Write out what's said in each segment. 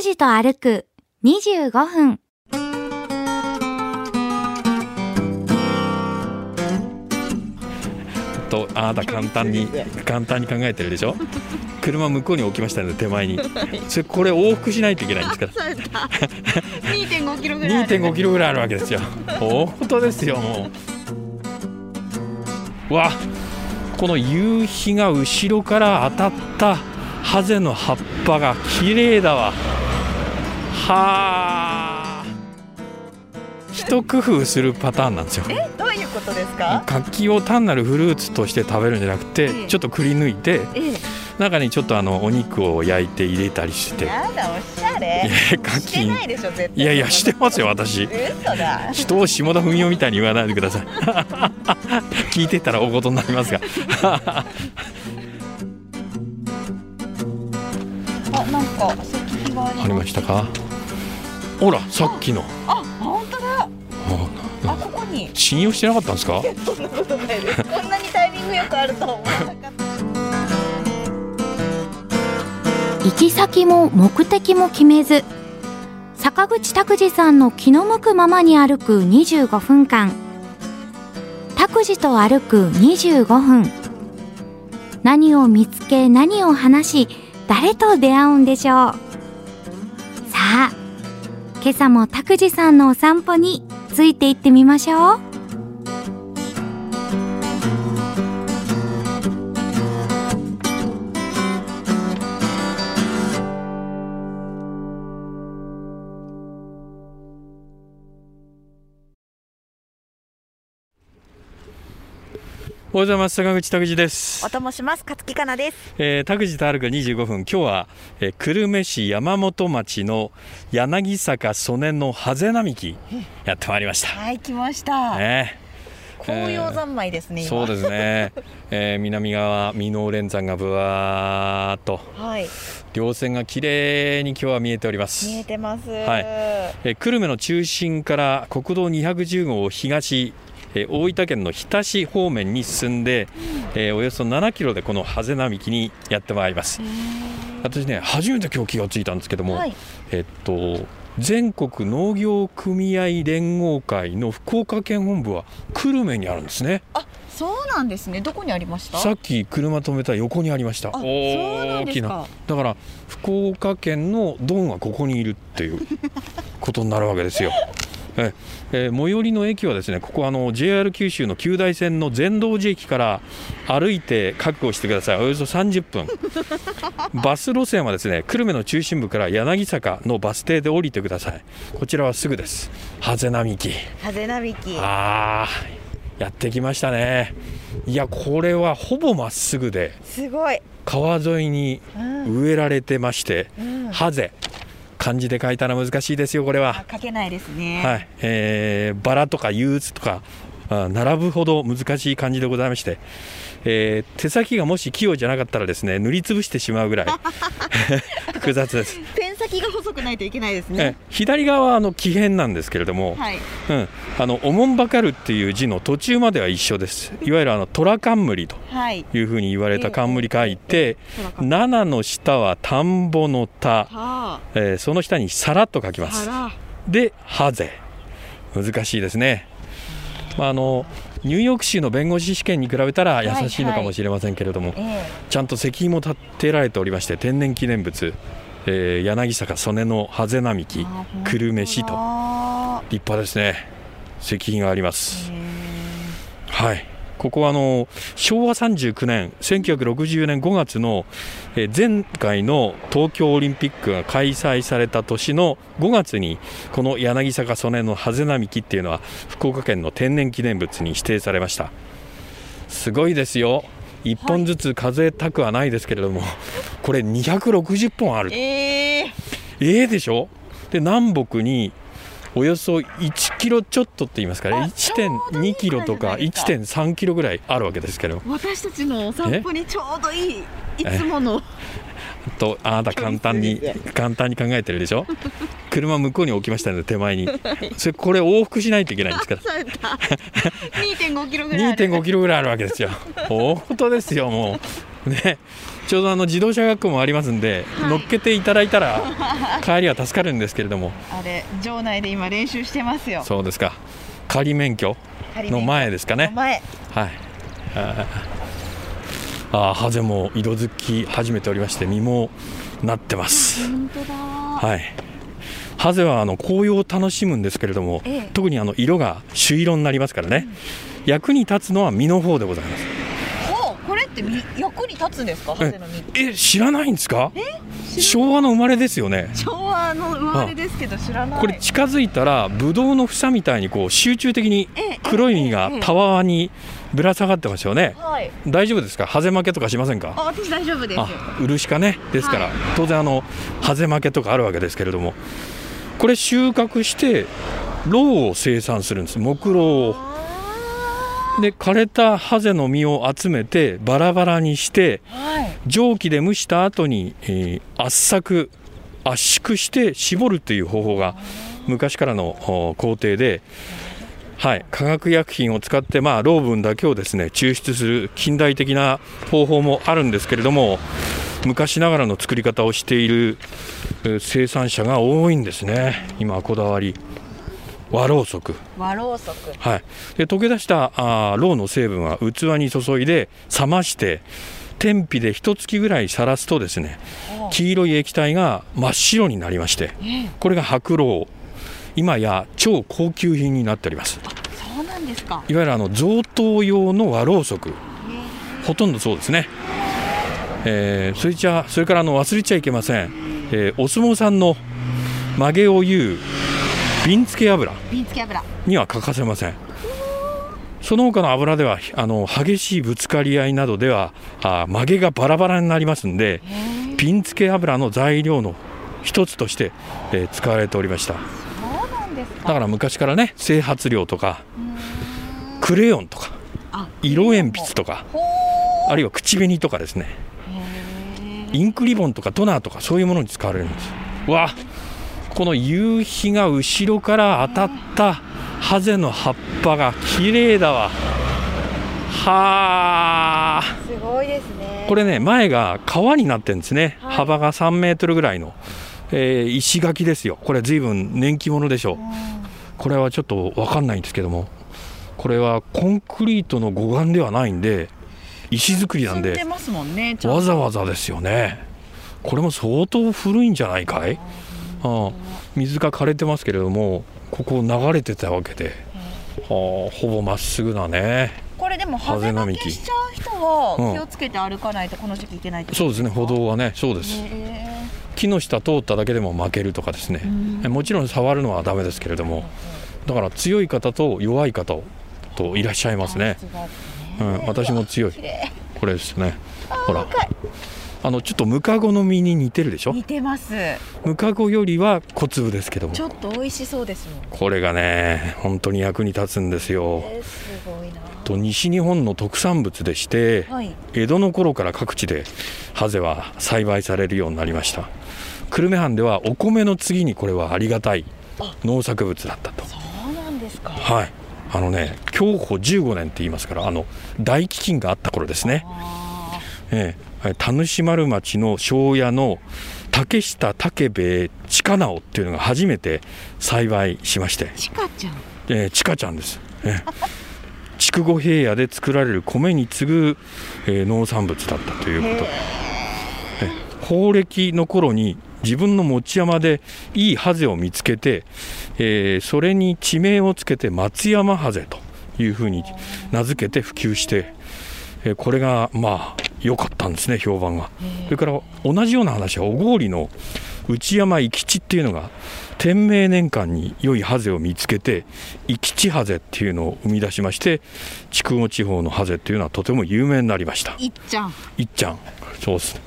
拓司と歩く25分。とあなた簡単に 簡単に考えてるでしょ？車向こうに置きましたので手前に。それこれ往復しないといけないんですか？ら2.5キロぐらいある。2.5キロぐらいあるわけですよ。大事ですよもう。わこの夕日が後ろから当たったハゼの葉っぱが綺麗だわはあ。一工夫するパターンなんですよ。えどういうことですか？柿を単なるフルーツとして食べるんじゃなくて、ええ。ちょっとくり抜いてえ中にちょっとあのお肉を焼いて入れたりして。えやだおしゃいれやして柿ないやいやしてますよ私。人を下田文雄みたいに言わないでください。聞いてたら大事になりますが。あなんか石碑がありましたか？ほらさっきのあ本当だああここに信用してなかったんですか？そんなことないですこんなにタイミングよくあるとは思わなかった行き先も目的も決めず、坂口拓司さんの気の向くままに歩く25分間。拓司と歩く25分。何を見つけ何を話し、誰と出会うんでしょう。さあ、今朝も拓司さんのお散歩について行ってみましょう。おはようございます。坂口拓司です。おともします。勝木かなです。えー、拓司と歩く25分。今日は、えー久留米市山本町の柳坂曽根のハゼ並木。やってまいりました。はい来ました。ね。紅葉三昧ですね今。そうですね、えー南側箕面連山がぶわーっと。はい。稜線が綺麗に今日は見えております。見えてます。はい。えー久留米の中心から国道210号を東、えー大分県の日田市方面に進んで、えーおよそ7キロでこのハゼ並木にやってまいります。私ね初めて今日気がついたんですけども、はい。えっと全国農業組合連合会の福岡県本部は久留米にあるんですね。あそうなんですね。どこにありました？さっき車止めた横にありました。あそうなんですか。だから福岡県のドンはここにいるっていうことになるわけですよ。ええー最寄りの駅はですねここあの JR 九州の九大線の善道寺駅から歩いて確保してください。およそ30分。バス路線はですね久留米の中心部から柳坂のバス停で降りてください。こちらはすぐです。ハゼ並木風並木あーやってきましたね。いやこれはほぼまっすぐですごい。川沿いにうん。植えられてまして、うん。ハゼ漢字で書いたら難しいですよこれは。あ、書けないですね。はい。えーバラとか憂鬱とかあ並ぶほど難しい漢字でございまして、えー手先がもし器用じゃなかったらですね塗りつぶしてしまうぐらい。複雑です、ペン先が細くないといけないですえね左側はあの木偏なんですけれども、はい。うん、あのおもんばかるっていう字の途中までは一緒です。いわゆるあの虎冠とはい。いうふうに言われた冠書いて七の下は田んぼの田、はえーその下に皿と書きます。でハゼ難しいですね、まあ、あのニューヨーク州の弁護士試験に比べたら優しいのかもしれませんけれども、えちゃんと石碑も立てられておりまして天然記念物、えー柳坂曽根のハゼ並木久留米市とあ立派ですね。石碑があります。はいここはあの昭和39年1960年5月のえー前回の東京オリンピックが開催された年の5月にこの柳坂曽根のハゼ並木っていうのは福岡県の天然記念物に指定されました。すごいですよ。1本ずつ数えたくはないですけれども、これ260本ある。ーえー。ええでしょ？で南北におよそ1キロちょっとって言いますかね。あちょうどいい1.2キロとかぐらいじゃないです1.3キロぐらいあるわけですけど。私たちのお散歩にちょうどいいいつもの。とあなた簡単に簡単に考えてるでしょ？車向こうに置きましたので手前に。それこれ往復しないといけないんですから。そうだ。2.5キロぐらいある。2.5キロぐらいあるわけですよ。大事ですよもうね、ちょうどあの自動車学校もありますんで、はい。乗っけていただいたら 帰りは助かるんですけれども。あれ場内で今練習してますよ。そうですか。仮免許の前ですかね。前。はい。あー。あーハゼも色づき始めておりまして実もなってます。本当だ。はい。ハゼはあの紅葉を楽しむんですけれども、ええ。特にあの色が朱色になりますからね、役に立つのは実の方でございますってみ役に立つんですか？え知らないんですか？知昭和の生まれですよね。昭和の生まれですけど知らない。これ近づいたらブドウの房みたいにこう集中的にええ黒い実がたわにぶら下がってますよね。はい。大丈夫ですか？ハゼ負けとかしませんか？あ私大丈夫ですあ漆かね。ですから、はい。当然あのハゼ負けとかあるわけですけれども。これ収穫してろうを生産するんです。木ろうを。あで枯れたハゼの実を集めてバラバラにして蒸気で蒸した後に、えー圧搾圧縮して絞るという方法が昔からのお工程で、はい、化学薬品を使って、まあ、ロー分だけをですね抽出する近代的な方法もあるんですけれども昔ながらの作り方をしているえー生産者が多いんですね。今はこだわり和ろうそく。和ろうそく。はい、で溶け出したあーろうの成分は器に注いで冷まして天日で一月ぐらいさらすとですねお黄色い液体が真っ白になりましてええ。これが白ろう。今や超高級品になっております。そうなんですか。いわゆるあの贈答用の和ろうそく。ほとんどそうですね、えーそれじゃそれからあの忘れちゃいけません、えーお相撲さんの曲げを言う瓶付け油。瓶付け油。には欠かせません。その他の油ではあの激しいぶつかり合いなどではあ曲げがバラバラになりますんで瓶付け油の材料の一つとして、えー使われておりました。だから昔からね整髪料とかクレヨンとかあ色鉛筆とかほあるいは口紅とかですね。インクリボンとかトナーとかそういうものに使われるんです。うわこの夕日が後ろから当たったハゼの葉っぱが綺麗だわ。はあ。ーすごいですね。これね前が川になってるんですね、はい。幅が3メートルぐらいの、えー石垣ですよ。これ随分年季物でしょう。これはちょっと分かんないんですけども。これはコンクリートの護岸ではないんで石造りなんででますもんねわざわざですよね。これも相当古いんじゃないかい？ああ水が枯れてますけれどもここを流れてたわけで、はあ、ほぼまっすぐだね。これでもハゼ負ハゼ並木けしちゃう人うん。は気をつけて歩かないとこの時期いけないそうですね歩道はねそうです。へ木の下通っただけでも負けるとかですね。もちろん触るのはダメですけれども。だから強い方と弱い方といらっしゃいますね、うん、私も強い。これですね。ほらあのちょっとムカゴの実に似てるでしょ？似てます。ムカゴよりは小粒ですけども。ちょっと美味しそうですもん。これがね本当に役に立つんですよ。えーすごいな。と西日本の特産物でしてはい。江戸の頃から各地でハゼは栽培されるようになりました。久留米藩ではお米の次にこれはありがたい農作物だったと。そうなんですか。はい。あのね享保15年って言いますからあの大飢饉があった頃ですね。あええ田主丸町の庄屋の竹下武兵衛近直っていうのが初めて栽培しまして。ーちかちゃん。えー、ちかちゃんです。えー。筑後平野で作られる米に次ぐ、えー農産物だったということ。え法暦の頃に自分の持ち山でいいハゼを見つけて、えーそれに地名をつけて松山ハゼというふうに名付けて普及して、えーこれがまあ良かったんですね評判が。それから同じような話は小郡の内山生吉っていうのが天明年間に良いハゼを見つけて生吉ハゼっていうのを生み出しまして筑後地方のハゼっていうのはとても有名になりました。いっちゃん。いっちゃん。そうですね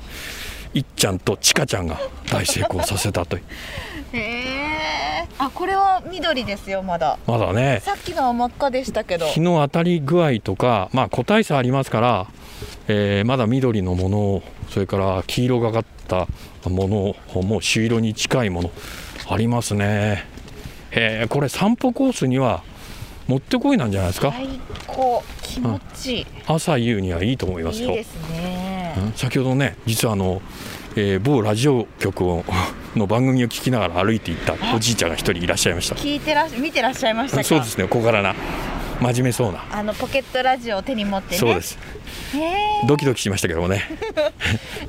いっちゃんとちかちゃんが大成功させたという。へえあこれは緑ですよまだ。まだね。さっきのは真っ赤でしたけど。日の当たり具合とかまあ個体差ありますから、えーまだ緑のものそれから黄色がかったものもう朱色に近いものありますね。えーこれ散歩コースにはもってこいなんじゃないですか？最高。気持ちいい。朝夕にはいいと思いますよ。いいですねね。うん。先ほどね実はあの、えー某ラジオ局をの番組を聞きながら歩いていったおじいちゃんが一人いらっしゃいました。聞いてらっし見てらっしゃいましたか？そうですね小柄な真面目そうな。あのポケットラジオを手に持ってね。そうです。ドキドキしましたけどもね。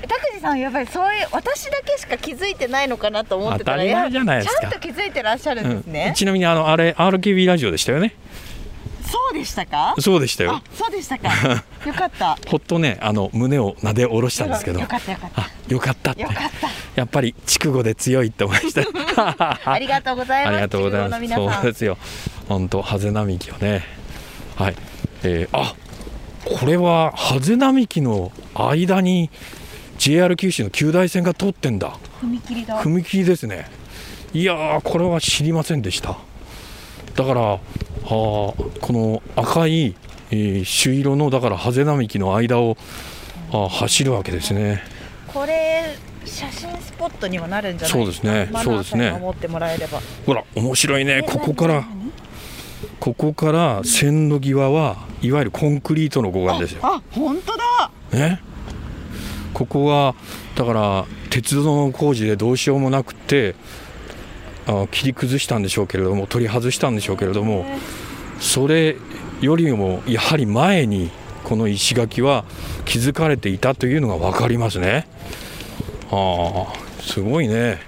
拓司さんやっぱりそういう私だけしか気づいてないのかなと思ってたら当たり前じゃないですか。やちゃんと気づいてらっしゃるんですうん。ね、ちなみにあのあれ RKB ラジオでしたよね。そうでしたか？そうでしたよ。あそうでしたか。よかった。ほっとねあの胸をなで下ろしたんですけど。よかったよかった。あよかったってよかったやっぱり筑後で強いって思いましたありがとうございますありがとうございます。そうですよ。本当ハゼ並木をね。はい。えーあこれはハゼ並木の間に JR 九州の九大線が通ってんだ。踏切だ踏切ですね。いやーこれは知りませんでした。だからあーこの赤い、えー朱色のだからハゼ並木の間をあー走るわけですね。これ写真スポットにはなるんじゃないそうですね。そうですね。さんが守ってもらえれば。ほら面白いね。えここから。ここから線路際はいわゆるコンクリートの護岸ですよ。あ本当だ。ね、ここはだから鉄道の工事でどうしようもなくてあ切り崩したんでしょうけれども取り外したんでしょうけれどもそれよりもやはり前にこの石垣は築かれていたというのが分かりますね。ああすごいね。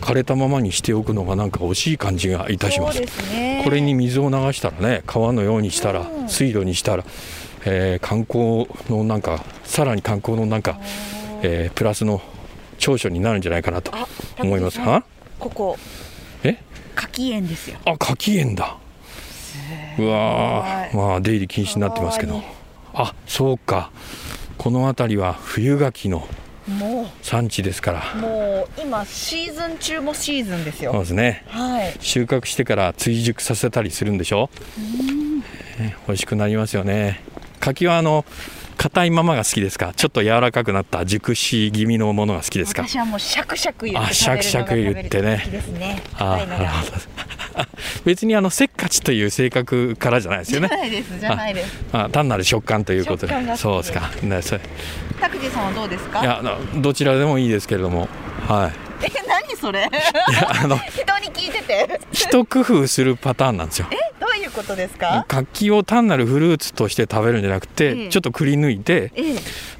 枯れたままにしておくのがなんか惜しい感じがいたします。ね。これに水を流したらね川のようにしたらうん。水路にしたら、えー観光のなんかさらに観光のなんか、えープラスの長所になるんじゃないかなとあ思います。はここ。え？柿園ですよ。あ柿園だ。うわー。まあ出入り禁止になってますけどあそうか。この辺りは冬柿のも産地ですから。うもう今シーズン中もシーズンですよ。そうですね。はい。収穫してから追熟させたりするんでしょ、ね美味しくなりますよね。柿はあの硬いままが好きですか？ちょっと柔らかくなった熟し気味のものが好きですか？私はもうシャクシャク言ってあ食べるのがシャクシャク言ってね。好きですねあなるほど 別にあのせっかちという性格からじゃないですじゃよねないですじゃないです。あ単なる食感ということで。そうですか。ねそれ。拓司さんはどうですか？いやどちらでもいいですけれども。はい。え何それ？いやあの 人に聞いてて。一工夫するパターンなんですよ。え？ことですか？柿を単なるフルーツとして食べるんじゃなくて、ええ。ちょっとくり抜いてえ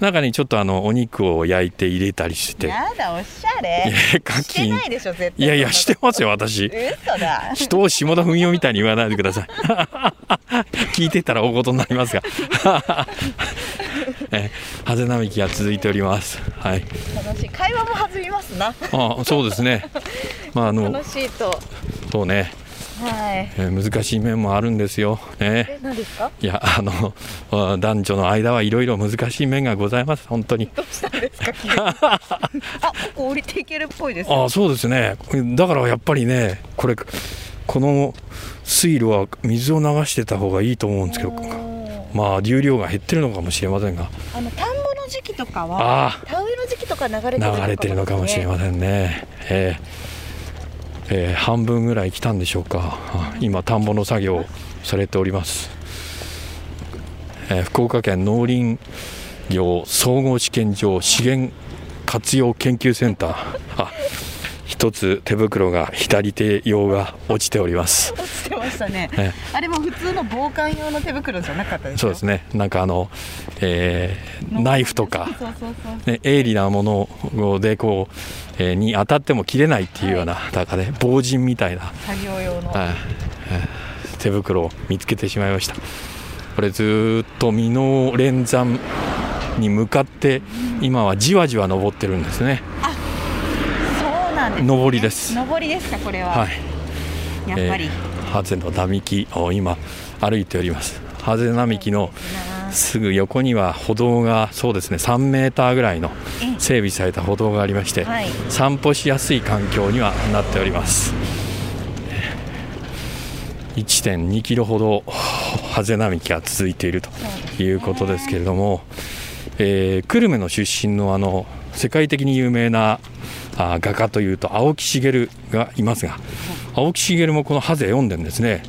中にちょっとあのお肉を焼いて入れたりして。えやだおしゃいれやして柿ないでしょ絶対いやいやしてますよ私。嘘だ。人を下田文雄みたいに言わないでください。聞いてたら大事になりますが。えハゼ並木が続いております。はい。楽しい。会話も弾みますな。あそうですね。まああの 楽しいと。そうね、はい。えー難しい面もあるんですよ。ね。え何ですか？いやあの あ男女の間はいろいろ難しい面がございます本当に。どうしたんですか？あここ降りていけるっぽいですよ。あそうですね。だからやっぱりねこれこの水路は水を流してた方がいいと思うんですけどまあ流量が減ってるのかもしれませんが。あの田んぼの時期とかはあ田植えの時期とか流れてる流れてるのかもしれませんね、えーえー半分ぐらい来たんでしょうか。今田んぼの作業をされております、えー福岡県農林業総合試験場資源活用研究センター。あ一つ手袋が左手用が落ちております。落ちてましたね。えあれも普通の防寒用の手袋じゃなかったですそうですね。なんかあの、えーナイフとかね、鋭利なものでこう、えーに当たっても切れないっていうような、だからね防塵みたいな、作業用の。はい。えー手袋を見つけてしまいました。これずーっと箕面連山に向かって今はじわじわ登ってるんです、ね、上りです。上りですかこれは、はい。やっぱり、えーハゼの並木を今歩いております。ハゼ並木のすぐ横には歩道がそうですね3メーターぐらいのえ整備された歩道がありまして、はい。散歩しやすい環境にはなっております。1.2キロほどハゼ並木が続いているということですけれども、えー久留米の出身のあの世界的に有名なあ画家というと青木茂がいますが青木茂もこのハゼ読んでるんですね。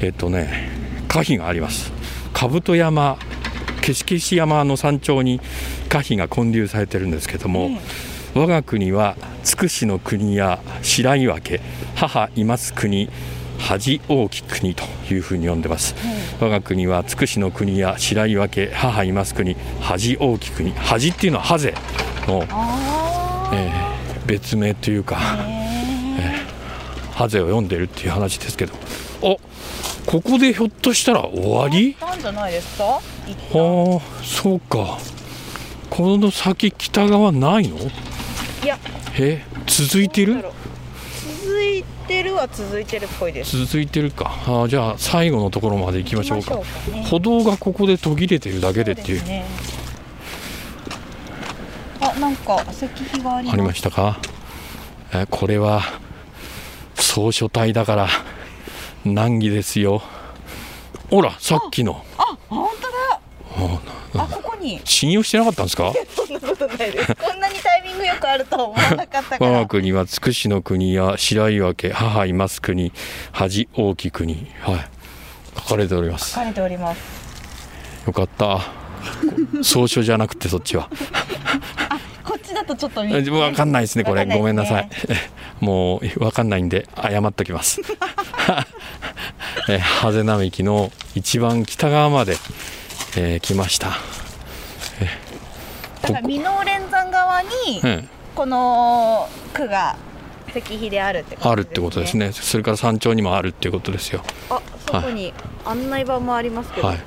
えっとね歌碑があります。兜山消し消し山の山頂に歌碑が建立されてるんですけども、我が国はつくしの国や白岩家母います国恥大き国というふうに呼んでます、我が国はつくしの国や白岩家母います国恥大き国恥っていうのはハゼの、あえー別名というか、ーへハゼを読んでるっていう話ですけど。おここでひょっとしたら終わり？ーなんじゃないですか？一旦ああそうか。この先北側ないの？いや。え続いてる？続いてるは続いてるっぽいです。続いてるか。あーじゃあ最後のところまで行きましょうか。ね。歩道がここで途切れてるだけでっていうなんか石碑がありまありましたかえこれは総書体だから難儀ですよほらさっきのあ本当だあここに信用してなかったんですかそんなことないですこんなにタイミングよくあるとは思わなかったか我が国はつくしの国や白岩家母います国恥大き国はい書かれております書かれておりますよかった総書じゃなくてそっちはちだとちょっとわかんないですねこれ。わかんないごめんなさい。もうわかんないんで謝っときます。えハゼ並木の一番北側まで、えー来ました。だから箕面連山側にうん。この区が石碑であるってことですね。あるってことですね。それから山頂にもあるっていうことですよ。あそこに案内板もありますけど、はい、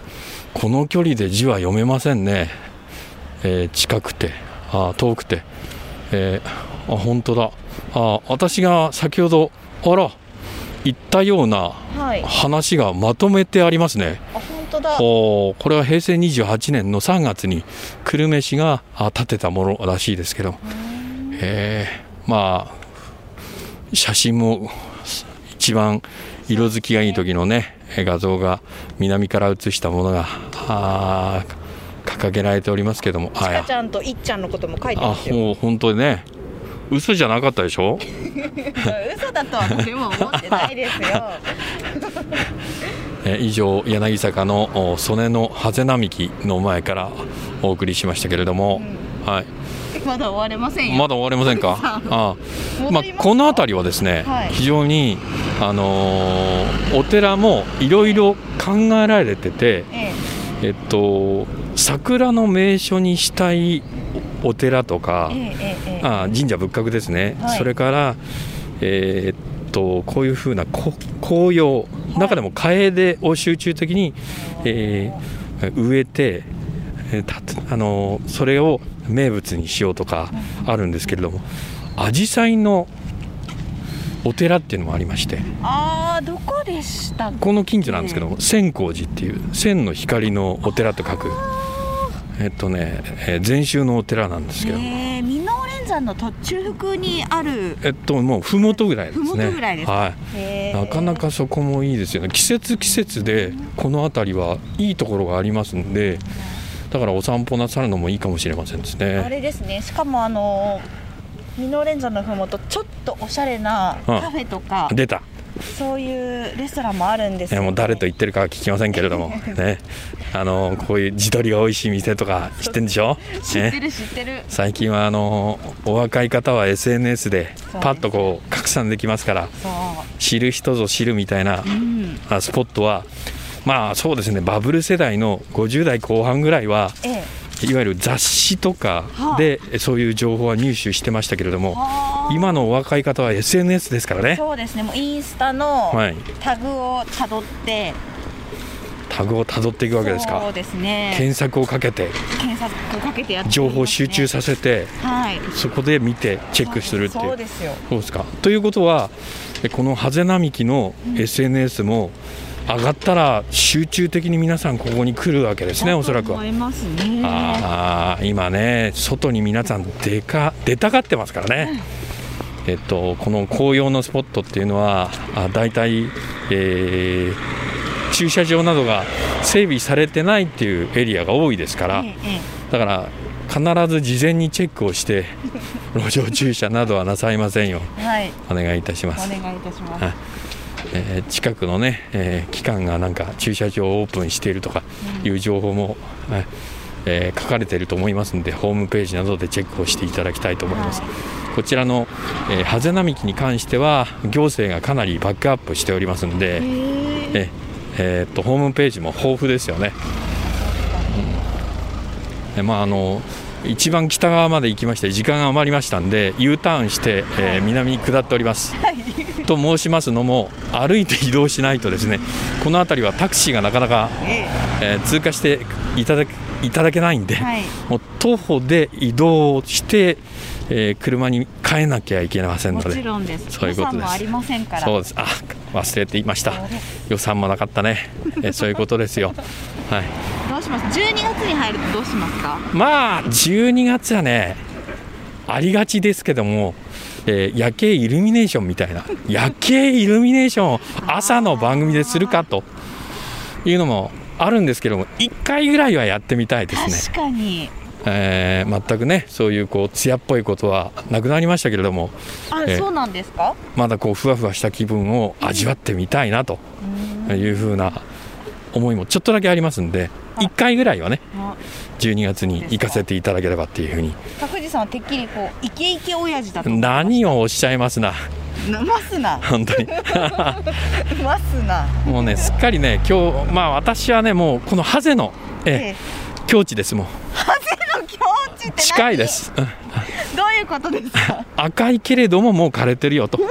この距離で字は読めませんね、えー近くてあー遠くて、えーあ本当だ。あ私が先ほどあら言ったようなはい。話がまとめてありますね。あ本当だ。おーこれは平成28年の3月に久留米市があ建てたものらしいですけど。えーまあ写真も一番色づきがいい時のねえ画像が南から写したものがあー掲げられておりますけども。ちかちゃんといっちゃんのことも書いてあますよ。もう本当にね。嘘じゃなかったでしょ？嘘だとは誰も思ってないですよ。え以上柳坂のお曽根のハゼ並木の前からお送りしましたけれども、はい。まだ終われませんよ。まだ終わりませんか？ああまあ、この辺りはですね、はい。非常に、あのーお寺もいろいろ考えられてて、え。えっと、桜の名所にしたいお寺とかあ神社仏閣ですね、はい。それから、えーっとこういうふうなこ紅葉、中でも楓を集中的に、えー植えて、あのそれを名物にしようとかあるんですけれども紫陽花のお寺っていうのもありまして。あーどこでしたこの近所なんですけども千光寺っていう千の光のお寺と書くえっとね、えー禅宗のお寺なんですけどもえー、箕面連山の途中腹にあるえっともう麓ぐらいですね。麓ぐらいですか？はい。なかなかそこもいいですよね。季節季節でこの辺りはいいところがありますんで、だからお散歩なさるのもいいかもしれませんですあね。れですねしかもあの箕面連山のふもとちょっとおしゃれなカフェとか、出た。そういうレストランもあるんですね、もう誰と言ってるかは聞きませんけれども、ね。あのこういう地鶏が美味しい店とか知ってんでしょ？ね。知ってる知ってる最近はあのお若い方は SNS でパッとこう拡散できますから、知る人ぞ知るみたいなうスポットは。まあそうですねバブル世代の50代後半ぐらいはええいわゆる雑誌とかでそういう情報は入手してましたけれども、はあ。今のお若い方は SNS ですからね、そうですね。もうインスタのはい、タグをたどって、タグをたどっていくわけですそかうですね。検索をかけて。検索かけてやって情報集中ささせて。はい。そこで見てチェックするっていう。そうですよ。そうですか。ということはえこのハゼ並木の SNS も上がったら集中的に皆さんここに来るわけですねおそらく。はね。あー今ね外に皆さん出か出たがってますからね、えっと、この紅葉のスポットっていうのはあ大体、えー駐車場などが整備されてないっていうエリアが多いですからだから必ず事前にチェックをして 路上駐車などはなさいませんよ。えはい。お願いいたします、お願いいたします。はいえー近くのね、えー機関がなんか駐車場をオープンしているとかいう情報も、はいえー、書かれていると思いますのでホームページなどでチェックをしていただきたいと思います、はい、こちらの、えー、ハゼ並木に関しては行政がかなりバックアップしておりますので、ええー、っとホームページも豊富ですよね、うん、まああの一番北側まで行きまして時間が余りましたんで U ターンして、えー、南に下っております、はい、と申しますのも歩いて移動しないとですねこの辺りはタクシーがなかなか、えー、通過していただいただけないんで、はい、もう徒歩で移動して、えー、車に変えなきゃいけませんので。もちろんです。そういうことです。ありませんから。そうです。あ忘れていました。予算もなかったね、えー、そういうことですよ。はいどうします？12月に入るとどうしますか？まあ12月はねありがちですけどもえー、夜景イルミネーションみたいな 夜景イルミネーションを朝の番組でするかというのもあるんですけども1回ぐらいはやってみたいですね。確かに。えー、全くねそういうこう艶っぽいことはなくなりましたけれどもあ、えー、そうなんですか？まだこうふわふわした気分を味わってみたいなというふうな思いもちょっとだけありますんで1回ぐらいはね12月に行かせていただければっていうふうに。高地さんはてっきりこうイケイケ親父だと。何をおっしゃいますな。ますな。本当に。ますな。もうねすっかりね今日まあ私はねもうこのハゼのええ境地ですもんハゼの境地って近いです。どういうことですか？赤いけれどももう枯れてるよと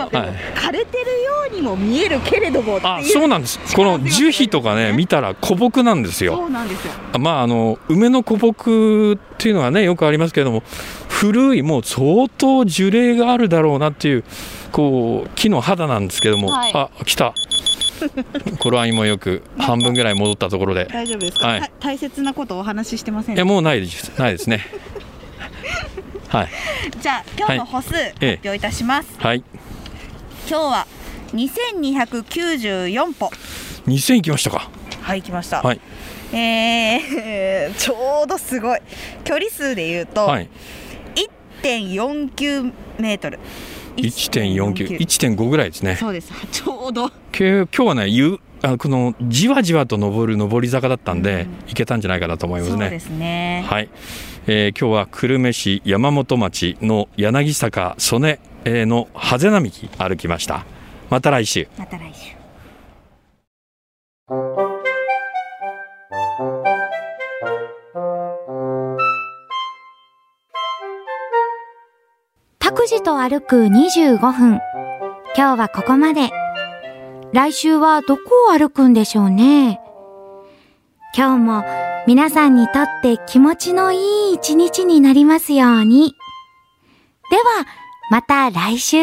はい、枯れてるようにも見えるけれどもあそうなんです。この樹皮とかね見たら古木なんですよ。そうなんですよ。まああの梅の古木っていうのはねよくありますけれども古いもう相当樹齢があるだろうなっていうこう木の肌なんですけども、はい、あ来た。頃合いもよく半分ぐらい戻ったところで。大丈夫ですか、はい、大切なことをお話ししてません？いやもうないです。ないですね。はい、じゃあ今日の歩数、発表いたします、はい、今日は2294歩2000いきましたかはいきました、はい、えー、ちょうどすごい距離数でいうと、はい、1.49メートル1.49、1.5ぐらいですね。そうです。ちょうど。今日はね、ゆあこのじわじわと登る上り坂だったんで、うん、けたんじゃないかなと思いますね。そうですね。はい。えー、今日は久留米市山本町の柳坂曽根のハゼ並木歩きました。また来週。また来週。拓司と歩く25分。今日はここまで。来週はどこを歩くんでしょうね。今日も皆さんにとって気持ちのいい一日になりますように。では、また来週。